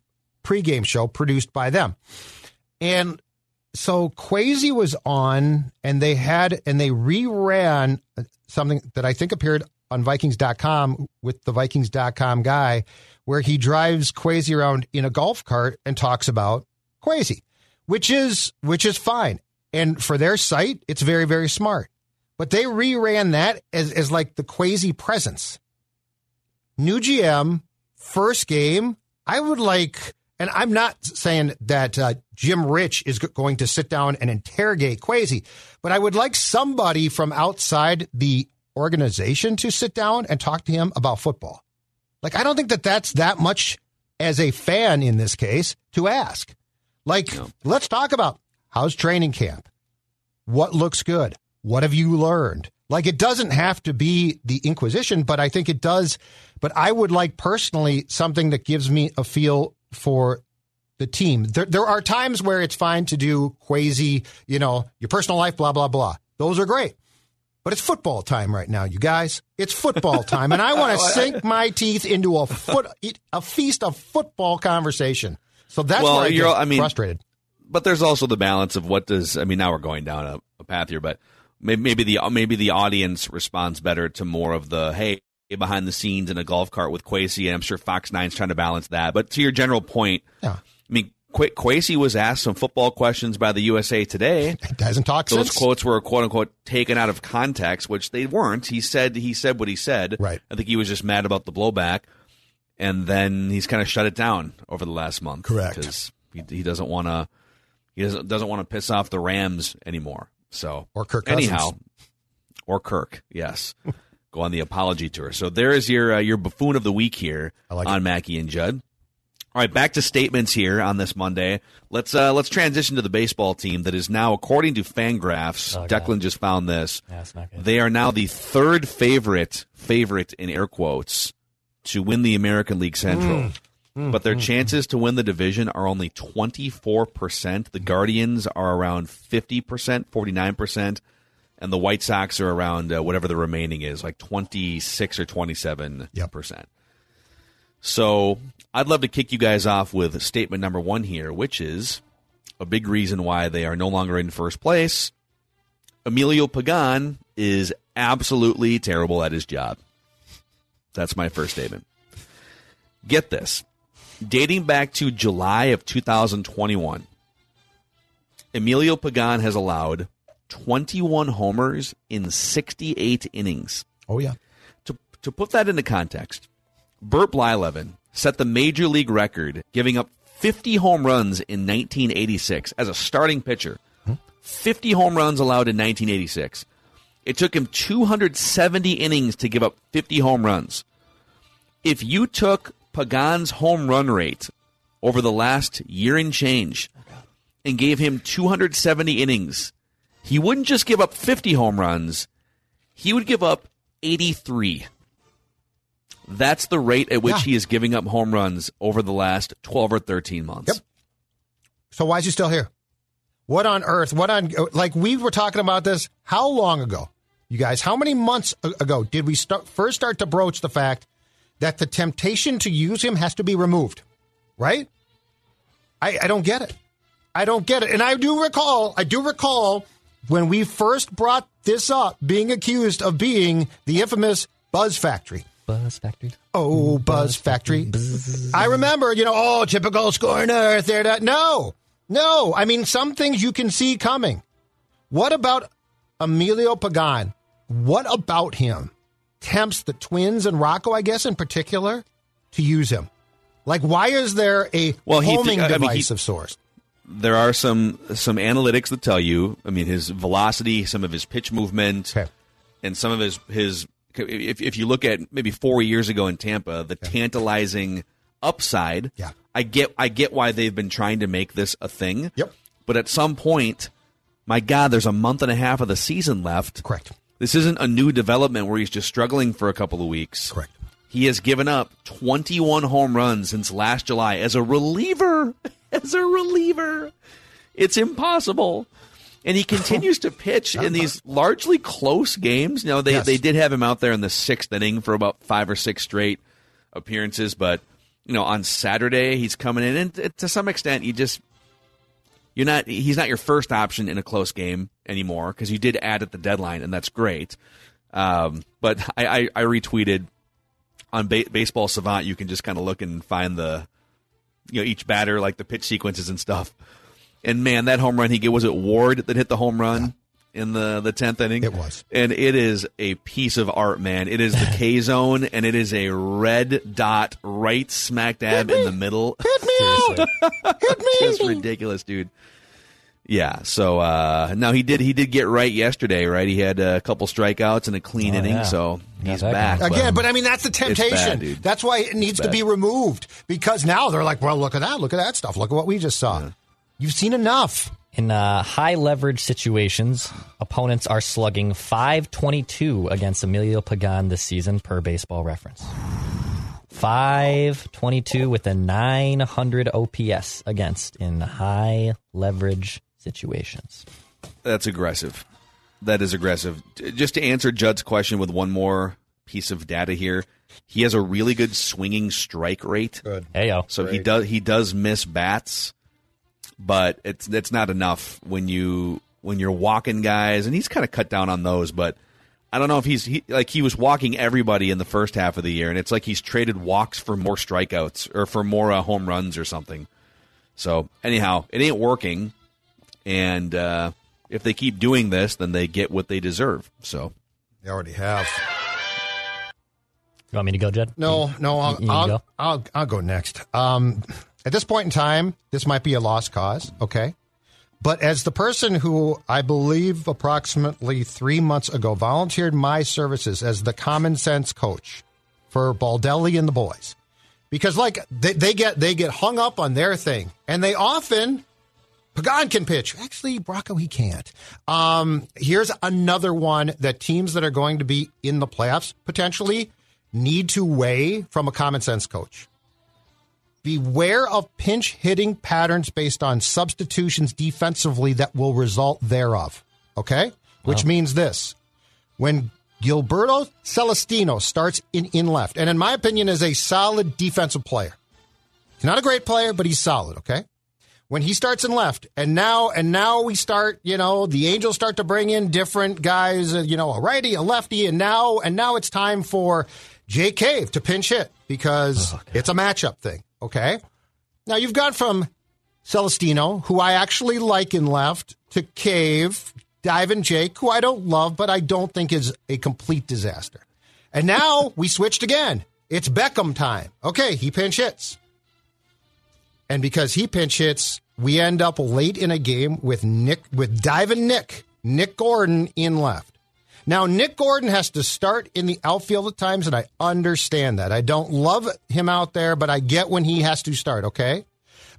pregame show produced by them. And so Kwesi was on, and they had, and they reran something that I think appeared on Vikings.com with the Vikings.com guy, where he drives Kwesi around in a golf cart and talks about Kwesi, which is which is fine. And for their site, it's very very smart. But they reran that as, as like the Kwesi presence. New GM, first game. I would like, and I'm not saying that uh, Jim Rich is going to sit down and interrogate Kwesi, but I would like somebody from outside the organization to sit down and talk to him about football. Like, I don't think that that's that much as a fan in this case to ask. Like, no. let's talk about how's training camp? What looks good? What have you learned? Like it doesn't have to be the Inquisition, but I think it does. But I would like personally something that gives me a feel for the team. There, there are times where it's fine to do Kwesi, you know, your personal life, blah, blah, blah. Those are great. But it's football time right now, you guys. It's football time, and I want to sink my teeth into a foot a feast of football conversation. So that's well, where I get I mean, frustrated. But there's also the balance of what does I mean. Now we're going down a, a path here, but maybe, maybe the maybe the audience responds better to more of the hey behind the scenes in a golf cart with Kwesi, and I'm sure Fox Nine's trying to balance that. But to your general point, yeah. I mean, Qu- was asked some football questions by the USA Today. It hasn't talked Those quotes were quote unquote taken out of context, which they weren't. He said he said what he said. Right. I think he was just mad about the blowback, and then he's kind of shut it down over the last month. Correct. Because he, he doesn't want to he doesn't doesn't want to piss off the Rams anymore. So or Kirk Cousins. anyhow, or Kirk, yes. Go on the apology tour. So there is your uh, your buffoon of the week here like on it. Mackey and Judd. All right, back to statements here on this Monday. Let's uh, let's transition to the baseball team that is now, according to Fangraphs, oh, Declan Goff. just found this. Yeah, they are now the third favorite favorite in air quotes to win the American League Central. Mm. Mm, but their mm, chances mm. to win the division are only 24%. The Guardians are around 50%, 49%, and the White Sox are around uh, whatever the remaining is, like 26 or 27 Yep. percent. So I'd love to kick you guys off with statement number one here, which is a big reason why they are no longer in first place. Emilio Pagan is absolutely terrible at his job. That's my first statement. Get this. Dating back to July of 2021, Emilio Pagan has allowed 21 homers in 68 innings. Oh yeah. To, to put that into context, Burt Blyleven set the major league record, giving up 50 home runs in 1986 as a starting pitcher. Hmm. 50 home runs allowed in 1986. It took him 270 innings to give up 50 home runs. If you took Pagan's home run rate over the last year and change and gave him 270 innings, he wouldn't just give up 50 home runs, he would give up 83. That's the rate at which Yeah. he is giving up home runs over the last 12 or 13 months. Yep. So why is he still here? What on earth? What on like we were talking about this how long ago? You guys, how many months ago did we start first start to broach the fact that the temptation to use him has to be removed? Right? I, I don't get it. I don't get it. And I do recall, I do recall when we first brought this up, being accused of being the infamous Buzz Factory. Buzz Factory. Oh, Buzz Factory. I remember, you know, oh, typical scorner. That no, no. I mean, some things you can see coming. What about Emilio Pagan? What about him tempts the Twins and Rocco, I guess, in particular, to use him? Like, why is there a Well, homing I mean, he- device of sorts? there are some some analytics that tell you. I mean, his velocity, some of his pitch movement, Okay. and some of his his. If if you look at maybe four years ago in Tampa, the tantalizing upside. Yeah. I get I get why they've been trying to make this a thing. Yep. But at some point, my God, there's a month and a half of the season left. Correct. This isn't a new development where he's just struggling for a couple of weeks. Correct. He has given up 21 home runs since last July as a reliever. As a reliever. It's impossible. And he continues to pitch in these largely close games. You know, they, Yes. they did have him out there in the sixth inning for about five or six straight appearances, but you know, on Saturday he's coming in and to some extent you just you're not he's not your first option in a close game anymore because you did add at the deadline and that's great. Um, but I, I, I retweeted on ba- Baseball Savant. You can just kind of look and find the you know each batter like the pitch sequences and stuff. And man, that home run he gave was it Ward that hit the home run in the the tenth inning. It was. and it is a piece of art, man. It is the K zone, and it is a red dot right smack dab in the middle. Hit me out! Hit me! Just ridiculous, dude. Yeah. So uh, now he did he did get right yesterday, right? He had a couple strikeouts and a clean Oh, inning, yeah. so he's that back. going. Again, but I mean that's the temptation. dude. that's why it needs to be removed because now they're like, well, look at that, look at that stuff, look at what we just saw. You've seen enough. In uh, high leverage situations, opponents are slugging 522 against Emilio Pagan this season per baseball reference. 522 with a 900 OPS against in high leverage situations. That's aggressive. That is aggressive. Just to answer Judd's question with one more piece of data here, he has a really good swinging strike rate. Good. Hey, yo. So he does he does miss bats, but it's it's not enough when you when you're walking guys, and he's kind of cut down on those. But I don't know if he's he, like he was walking everybody in the first half of the year, and it's like he's traded walks for more strikeouts or for more uh, home runs or something. So anyhow, it ain't working, and uh, if they keep doing this, then they get what they deserve. So They already have. You want me to go, Jed? No, no, I'll, You- you I'll, go? I'll, I'll go next. Um, at this point in time, this might be a lost cause, okay? But as the person who I believe approximately three months ago volunteered my services as the common sense coach for Baldelli and the boys, because like they, they get they get hung up on their thing, and they often Pagan can pitch. Actually, Rocco he can't. Um, here's another one that teams that are going to be in the playoffs potentially need to weigh from a common sense coach. Beware of pinch hitting patterns based on substitutions defensively that will result thereof. Okay? which means this: when Gilberto Celestino starts in in left, and in my opinion, is a solid defensive player. He's not a great player, but he's solid. Okay. When he starts in left, and now and now we start, you know, the Angels start to bring in different guys, uh, you know, a righty, a lefty, and now and now it's time for Jake Cave to pinch hit because it's a matchup thing. Okay. Now you've gone from Celestino, who I actually like in left, to Cave, Dive and Jake, who I don't love, but I don't think is a complete disaster. And now we switched again. It's Beckham time. Okay, he pinch hits. And because he pinch hits, we end up late in a game with Nick with Diving Nick, Nick Gordon in left. Now Nick Gordon has to start in the outfield at times, and I understand that. I don't love him out there, but I get when he has to start, okay?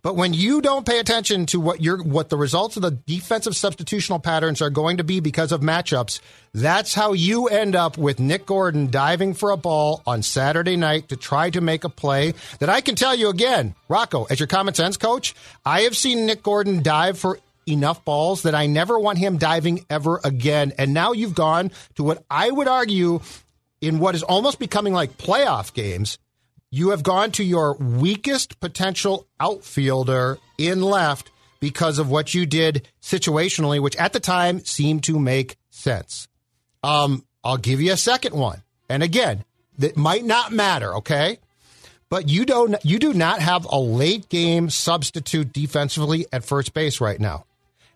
But when you don't pay attention to what your what the results of the defensive substitutional patterns are going to be because of matchups, that's how you end up with Nick Gordon diving for a ball on Saturday night to try to make a play that I can tell you again, Rocco, as your common sense coach, I have seen Nick Gordon dive for enough balls that I never want him diving ever again. And now you've gone to what I would argue in what is almost becoming like playoff games you have gone to your weakest potential outfielder in left because of what you did situationally, which at the time seemed to make sense. Um, I'll give you a second one. And again, that might not matter, okay? But you don't you do not have a late game substitute defensively at first base right now.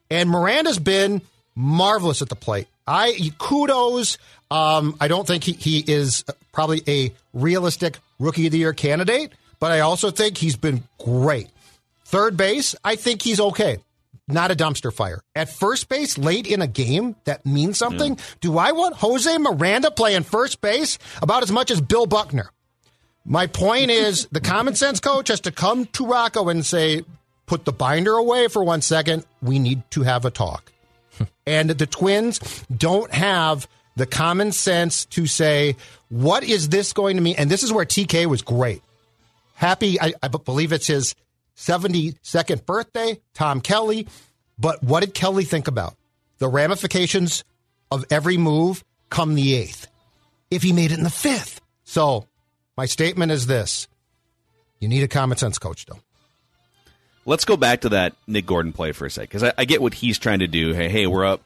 And Miranda's been marvelous at the plate. I kudos. Um, I don't think he, he is probably a realistic rookie of the year candidate, but I also think he's been great. Third base, I think he's okay. Not a dumpster fire. At first base, late in a game, that means something. Do I want Jose Miranda playing first base about as much as Bill Buckner? My point is the common sense coach has to come to Rocco and say, put the binder away for one second. We need to have a talk. and the Twins don't have the common sense to say, what is this going to mean? And this is where TK was great. Happy, I, I believe it's his 72nd birthday, Tom Kelly. But what did Kelly think about? The ramifications of every move come the eighth. If he made it in the fifth. So my statement is this you need a common sense coach, though. Let's go back to that Nick Gordon play for a sec because I, I, get what he's trying to do. Hey, hey, we're up.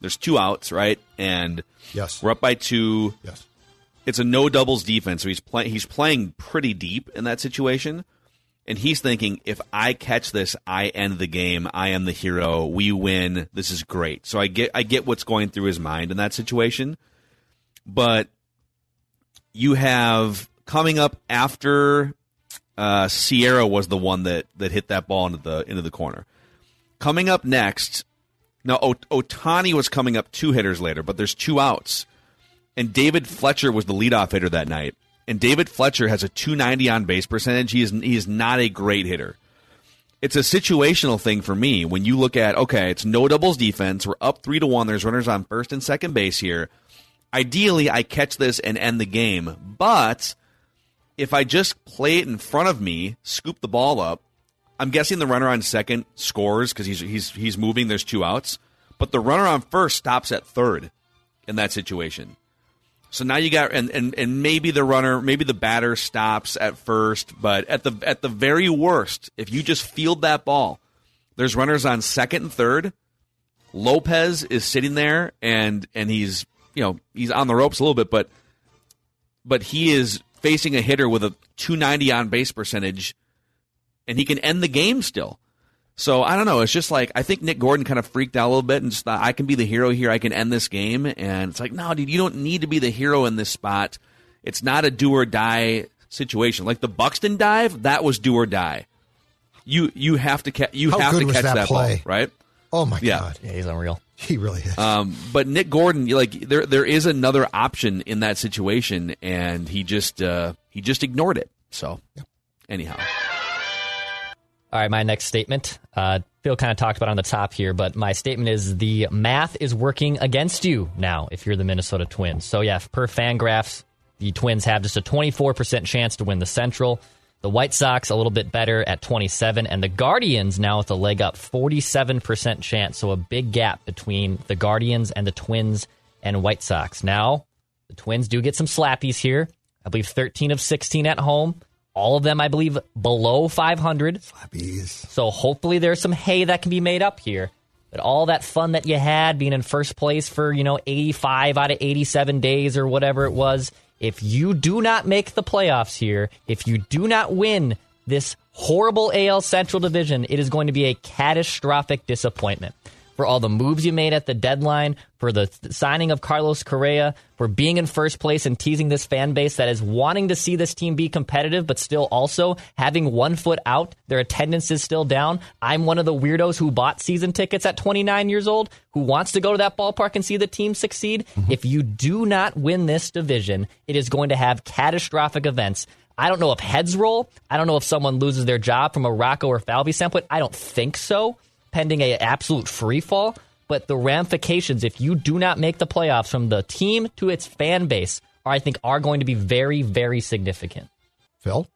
There's two outs, right? And yes, we're up by two. Yes, it's a no doubles defense, so he's playing. He's playing pretty deep in that situation, and he's thinking, if I catch this, I end the game. I am the hero. We win. This is great. So I get I get what's going through his mind in that situation, but you have coming up after uh, Sierra was the one that that hit that ball into the into the corner. Coming up next, now Ohtani was coming up two hitters later, but there's two outs, and David Fletcher was the leadoff hitter that night. And David Fletcher has a 290 on base percentage. He is he is not a great hitter. It's a situational thing for me when you look at okay, it's no doubles defense. We're up three to one. There's runners on first and second base here. Ideally, I catch this and end the game, but if I just play it in front of me, scoop the ball up, I'm guessing the runner on second scores because he's he's he's moving. There's two outs, but the runner on first stops at third in that situation. So now you got and, and and maybe the runner, maybe the batter stops at first, but at the at the very worst, if you just field that ball, there's runners on second and third. Lopez is sitting there and and he's you know he's on the ropes a little bit, but but he is facing a hitter with a 290 on base percentage, and he can end the game still. So I don't know. It's just like I think Nick Gordon kind of freaked out a little bit and just thought I can be the hero here. I can end this game. And it's like, no, dude, you don't need to be the hero in this spot. It's not a do or die situation. Like the Buxton dive, that was do or die. You you have to catch you How have to catch that, that, play? ball, right? Oh my Yeah. god, Yeah, he's unreal. he really is. Um, but Nick Gordon, like there, there is another option in that situation, and he just, uh, he just ignored it. So, anyhow, All right, my next statement. Uh, Phil kind of talked about it on the top here, but my statement is the math is working against you now if you're the Minnesota Twins. So, yeah, per Fangraphs, the Twins have just a 24% chance to win the Central. The White Sox a little bit better at 27, and the Guardians now with a leg up 47% chance. So a big gap between the Guardians and the Twins and White Sox. Now, the Twins do get some slappies here. I believe 13 of 16 at home. All of them, I believe, below 500. Slappies. So hopefully there's some hay that can be made up here. But all that fun that you had being in first place for, you know, 85 out of 87 days or whatever it was, if you do not make the playoffs here, if you do not win this horrible AL Central division, it is going to be a catastrophic disappointment for all the moves you made at the deadline, for the signing of Carlos Correa, for being in first place and teasing this fan base that is wanting to see this team be competitive, but still also having one foot out. Their attendance is still down. I'm one of the weirdos who bought season tickets at 29 years old, who wants to go to that ballpark and see the team succeed. Mm-hmm. If you do not win this division, it is going to have catastrophic events. I don't know if heads roll. I don't know if someone loses their job from a Rocco or Falvey standpoint. I don't think so pending a absolute free fall. But the ramifications, if you do not make the playoffs from the team to its fan base, are, I think are going to be very, very significant. Phil?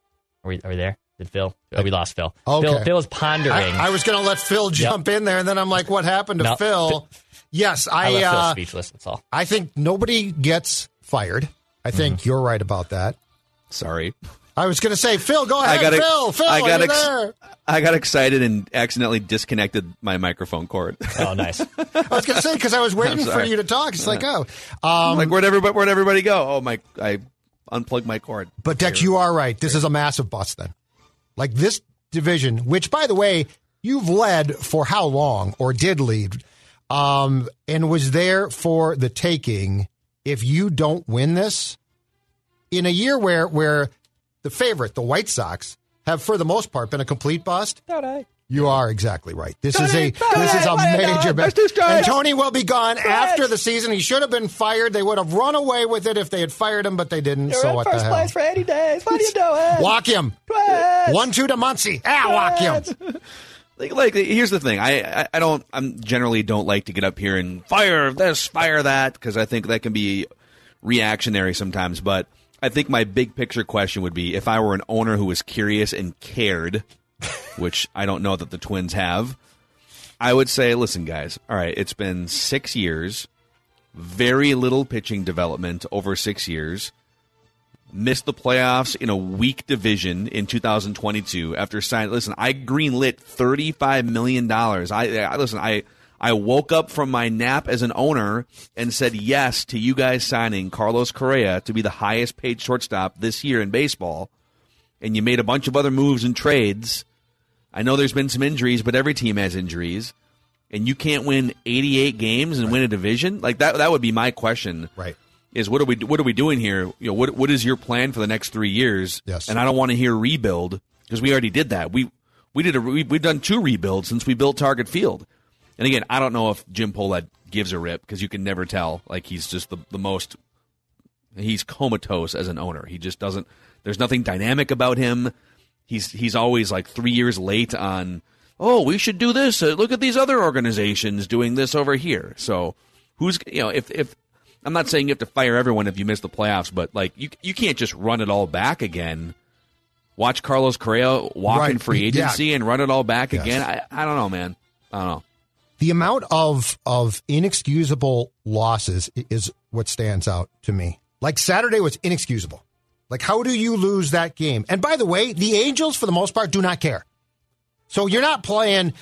Are we, are we there? Did Phil? Oh, we lost Phil. Okay. Phil, Phil was pondering. I, I was going to let Phil jump yep. in there, and then I'm like, what happened to Phil? Yes, I. I left uh, Phil speechless. That's all. I think nobody gets fired. I think mm-hmm. you're right about that. Sorry. I was going to say, Phil, go ahead. I got Phil, Phil, I got, ex- there. I got excited and accidentally disconnected my microphone cord. Oh, nice. I was going to say because I was waiting for you to talk. It's like, oh, um, like where'd everybody, where'd everybody go? Oh my, I unplugged my cord. But Dex, you are right. This is a massive bust. Then, like this division, which by the way, you've led for how long or did lead, um, and was there for the taking. If you don't win this in a year where where the favorite, the White Sox, have for the most part been a complete bust. You are exactly right. This is a this is a major bet. And Tony will be gone after the season. He should have been fired. They would have run away with it if they had fired him, but they didn't. You're so in what first the place for 80 days. What are you doing? Walk him. Twins. One two to Muncy. Ah, walk him. Like, like, here's the thing. I, I, I don't. I'm generally don't like to get up here and fire this, fire that, because I think that can be reactionary sometimes. But I think my big picture question would be if I were an owner who was curious and cared, which I don't know that the Twins have, I would say, listen, guys, all right, it's been six years, very little pitching development over six years, missed the playoffs in a weak division in 2022 after signing. Listen, I greenlit $35 million. I, I listen, I I woke up from my nap as an owner and said yes to you guys signing Carlos Correa to be the highest paid shortstop this year in baseball. And you made a bunch of other moves and trades. I know there's been some injuries, but every team has injuries. And you can't win 88 games and right. win a division? Like that that would be my question. Right. Is what are we what are we doing here? You know, what what is your plan for the next 3 years? Yes. And I don't want to hear rebuild because we already did that. We we did a we, we've done two rebuilds since we built Target Field. And again, I don't know if Jim Pohlad gives a rip because you can never tell. Like he's just the, the most he's comatose as an owner. He just doesn't there's nothing dynamic about him. He's he's always like 3 years late on oh, we should do this. Uh, look at these other organizations doing this over here. So, who's you know, if if I'm not saying you have to fire everyone if you miss the playoffs, but like you you can't just run it all back again. Watch Carlos Correa walk right. in free agency yeah. and run it all back yes. again. I, I don't know, man. I don't know the amount of of inexcusable losses is what stands out to me. Like Saturday was inexcusable. Like how do you lose that game? And by the way, the Angels for the most part do not care. So you're not playing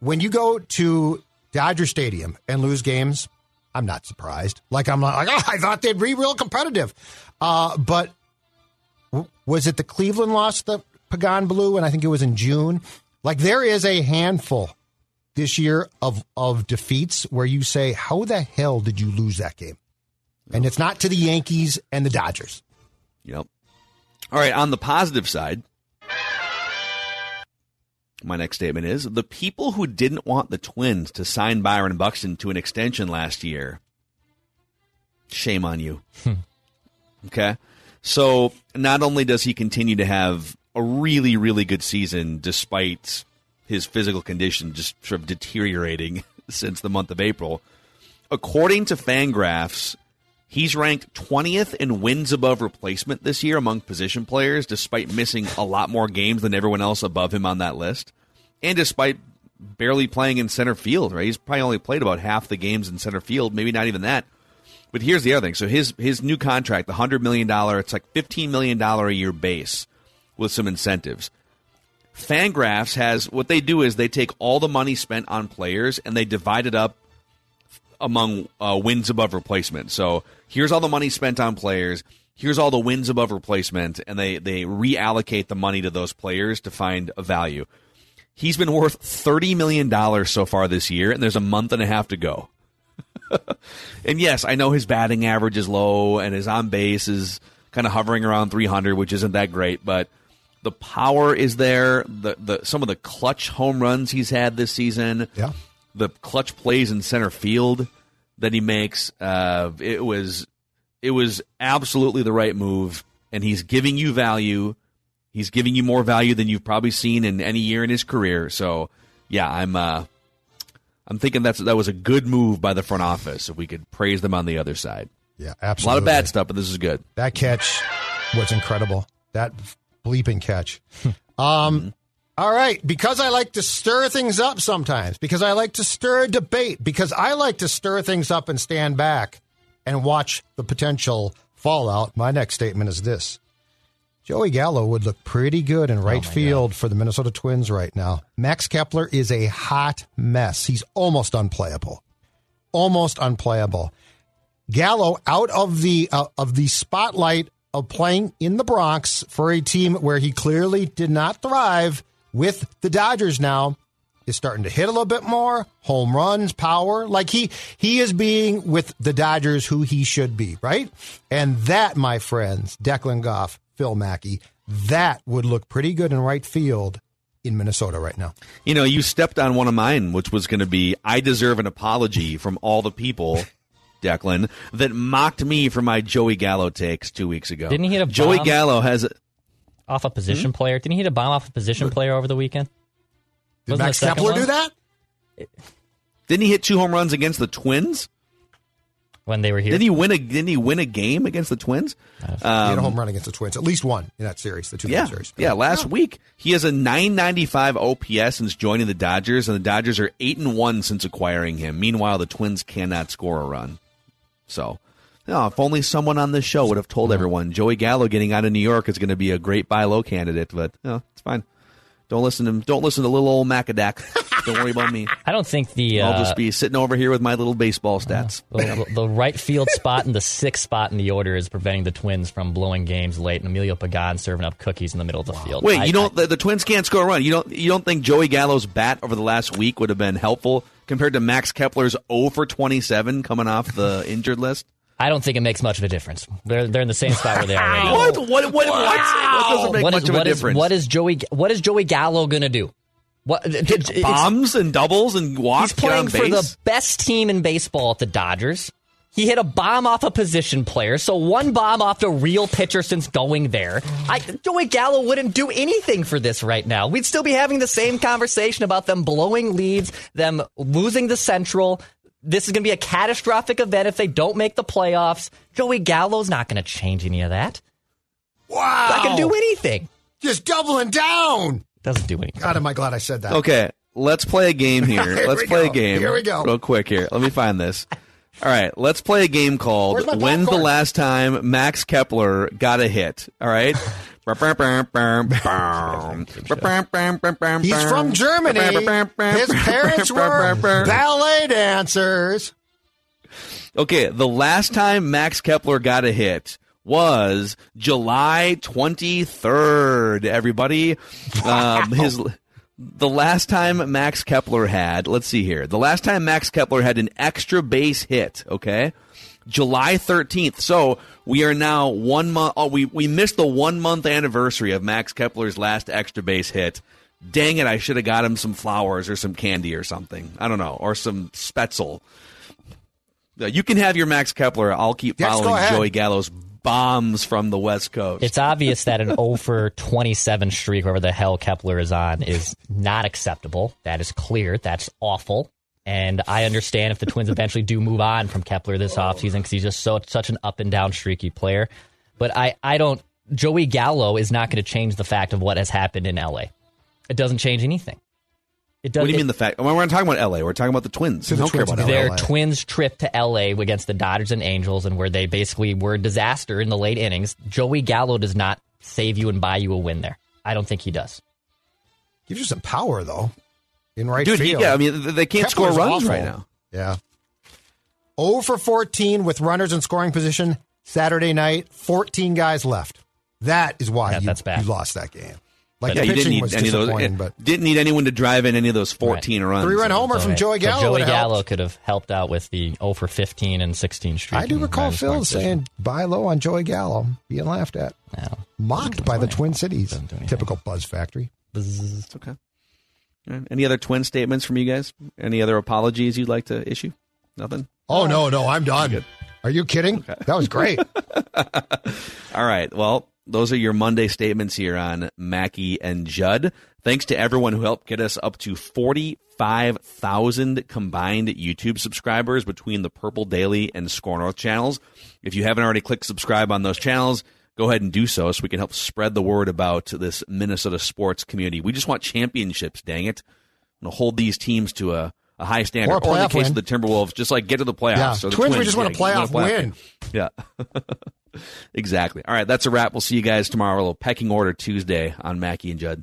when you go to Dodger Stadium and lose games. I'm not surprised. Like I'm not like oh, I thought they'd be real competitive. Uh, but was it the Cleveland loss that Pagan blew? And I think it was in June. Like there is a handful this year of of defeats where you say, "How the hell did you lose that game?" And it's not to the Yankees and the Dodgers. Yep. All right. On the positive side, my next statement is the people who didn't want the Twins to sign Byron Buxton to an extension last year. Shame on you. Hmm. okay. So not only does he continue to have a really, really good season despite his physical condition just sort of deteriorating since the month of April. According to Fangraphs, He's ranked 20th in wins above replacement this year among position players, despite missing a lot more games than everyone else above him on that list. And despite barely playing in center field, right? He's probably only played about half the games in center field, maybe not even that. But here's the other thing. So his his new contract, the hundred million dollar, it's like fifteen million dollar a year base with some incentives. Fangraphs has what they do is they take all the money spent on players and they divide it up among uh, wins above replacement. So here's all the money spent on players. Here's all the wins above replacement, and they they reallocate the money to those players to find a value. He's been worth thirty million dollars so far this year, and there's a month and a half to go. and yes, I know his batting average is low, and his on base is kind of hovering around 300, which isn't that great, but the power is there. The the some of the clutch home runs he's had this season. Yeah. The clutch plays in center field that he makes. Uh, it was it was absolutely the right move, and he's giving you value. He's giving you more value than you've probably seen in any year in his career. So, yeah, I'm uh, I'm thinking that's that was a good move by the front office. If we could praise them on the other side, Yeah, absolutely. a lot of bad stuff, but this is good. That catch was incredible. That bleeping catch. um, all right, because I like to stir things up sometimes, because I like to stir a debate, because I like to stir things up and stand back and watch the potential fallout. My next statement is this. Joey Gallo would look pretty good in right field for the Minnesota Twins right now. Max Kepler is a hot mess. He's almost unplayable. Almost unplayable. Gallo out of the uh, of the spotlight of playing in the Bronx for a team where he clearly did not thrive with the Dodgers now is starting to hit a little bit more. Home runs power. Like he he is being with the Dodgers who he should be right? And that my friends Declan Goff Phil Mackey that would look pretty good in right field in Minnesota right now. You know, you stepped on one of mine, which was going to be I deserve an apology from all the people, Declan, that mocked me for my Joey Gallo takes two weeks ago. Didn't he hit a Joey bomb? Gallo has. A, Off a position player. Didn't he hit a bomb off a position player over the weekend? did Wasn't Max Kepler one? do that didn't he hit two home runs against the Twins? When they were here? Didn't he win a? Didn't he win a game against the Twins? he had a home run against the Twins at least one in that series the two Um, Yeah, game series yeah. Last week he has a 995 OPS since joining the Dodgers, and the Dodgers are eight and one since acquiring him. Meanwhile, the Twins cannot score a run. So, you know, if only someone on this show would have told everyone Joey Gallo getting out of New York is going to be a great buy low candidate, but you know, it's fine. Don't listen to don't listen to little old Macadac. don't worry about me. I don't think the I'll uh, just be sitting over here with my little baseball stats. the, the right field spot and the sixth spot in the order is preventing the Twins from blowing games late, and Emilio Pagan serving up cookies in the middle of the field. Wait, I- you don't? the, the Twins can't score a run. You don't? You don't think Joey Gallo's bat over the last week would have been helpful compared to Max Kepler's 0 for 27 coming off the injured list? I don't think it makes much of a difference. They're they're in the same spot where they are right. What? What? What? What? That doesn't make What much is, of a what is- difference. what is Joey? What is Joey Gallo going to do? What it's- bombs and doubles and walks? He's playing for the best team in baseball at the Dodgers. He hit a bomb off a position player, so one bomb off a real pitcher since going there. I, Joey Gallo wouldn't do anything for this right now. We'd still be having the same conversation about them blowing leads, them losing the Central. This is going to be a catastrophic event if they don't make the playoffs. Joey Gallo's not going to change any of that. wow I can do anything. just doubling down Doesn't do anything. God am I glad I said that Okay, let's play a game here. Here let's play go. a game. Here we go. Real quick here. Let me find this. All right, let's play a game called When's the last time Max Kepler got a hit? All right? He's from Germany. His parents were ballet dancers. Okay, the last time Max Kepler got a hit was July 23rd, everybody. Um, his the last time Max Kepler had, let's see here. The last time Max Kepler had an extra base hit, okay? July 13th. So, we are now 1 month oh, we we missed the 1 month anniversary of Max Kepler's last extra base hit. Dang it, I should have got him some flowers or some candy or something. I don't know, or some Spetzel. Uh, You can have your Max Kepler. I'll keep Yes, following. Joey Gallo's bombs from the West Coast. It's obvious that an 0 for 27 streak, wherever the hell Kepler is on, is not acceptable. That is clear. That's awful. And I understand if the Twins eventually do move on from Kepler this offseason because he's just so such an up and down streaky player. But I, I don't. Joey Gallo is not going to change the fact of what has happened in LA. It doesn't change anything. It does. What do you it- mean the fact? Well, we're not talking about LA. We're talking about the Twins. To the don't care about in LA. their LA. Twins trip to LA against the Dodgers and Angels, and where they basically were a disaster in the late innings. Joey Gallo does not save you and buy you a win there. I don't think he does. Gives you some power though, in right Dude, he- field. yeah, I mean they can't Kepler's score runs awful. right now. Yeah. 0 for 14 with runners in scoring position Saturday night. 14 guys left. That is why Yeah, you, that's bad. you lost that game. Like Yeah, the you didn't need was any of those. disappointing, eh, but Didn't need anyone to drive in any of those 14 runs. three-run homer from So, Joey so Gallo. Joey Gallo helped. could have helped out with the 0 for 15 and 16 streak. I do recall runners Phil saying buy low on Joey Gallo, being laughed at, No. mocked by the Twin Cities. Doesn't do anything. Typical Buzz Factory. It's okay. Any other twin statements from you guys? Any other apologies you'd like to issue? Nothing. Oh no, no, I'm done. Are you kidding? That was great. All right. Well, those are your Monday statements here on Mackey and Judd. Thanks to everyone who helped get us up to 45,000 combined YouTube subscribers between the Purple Daily and Skor North channels. If you haven't already clicked subscribe on those channels, go ahead and do so so we can help spread the word about this Minnesota sports community. We just want championships, dang it. And hold these teams to a, a high standard. Or a in the case win. of the Timberwolves, just like get to the playoffs. Yeah. Or the Twins, we just want a you playoff game. Yeah. exactly. All right, that's a wrap. We'll see you guys tomorrow. A little pecking order Tuesday on Mackey and Judd.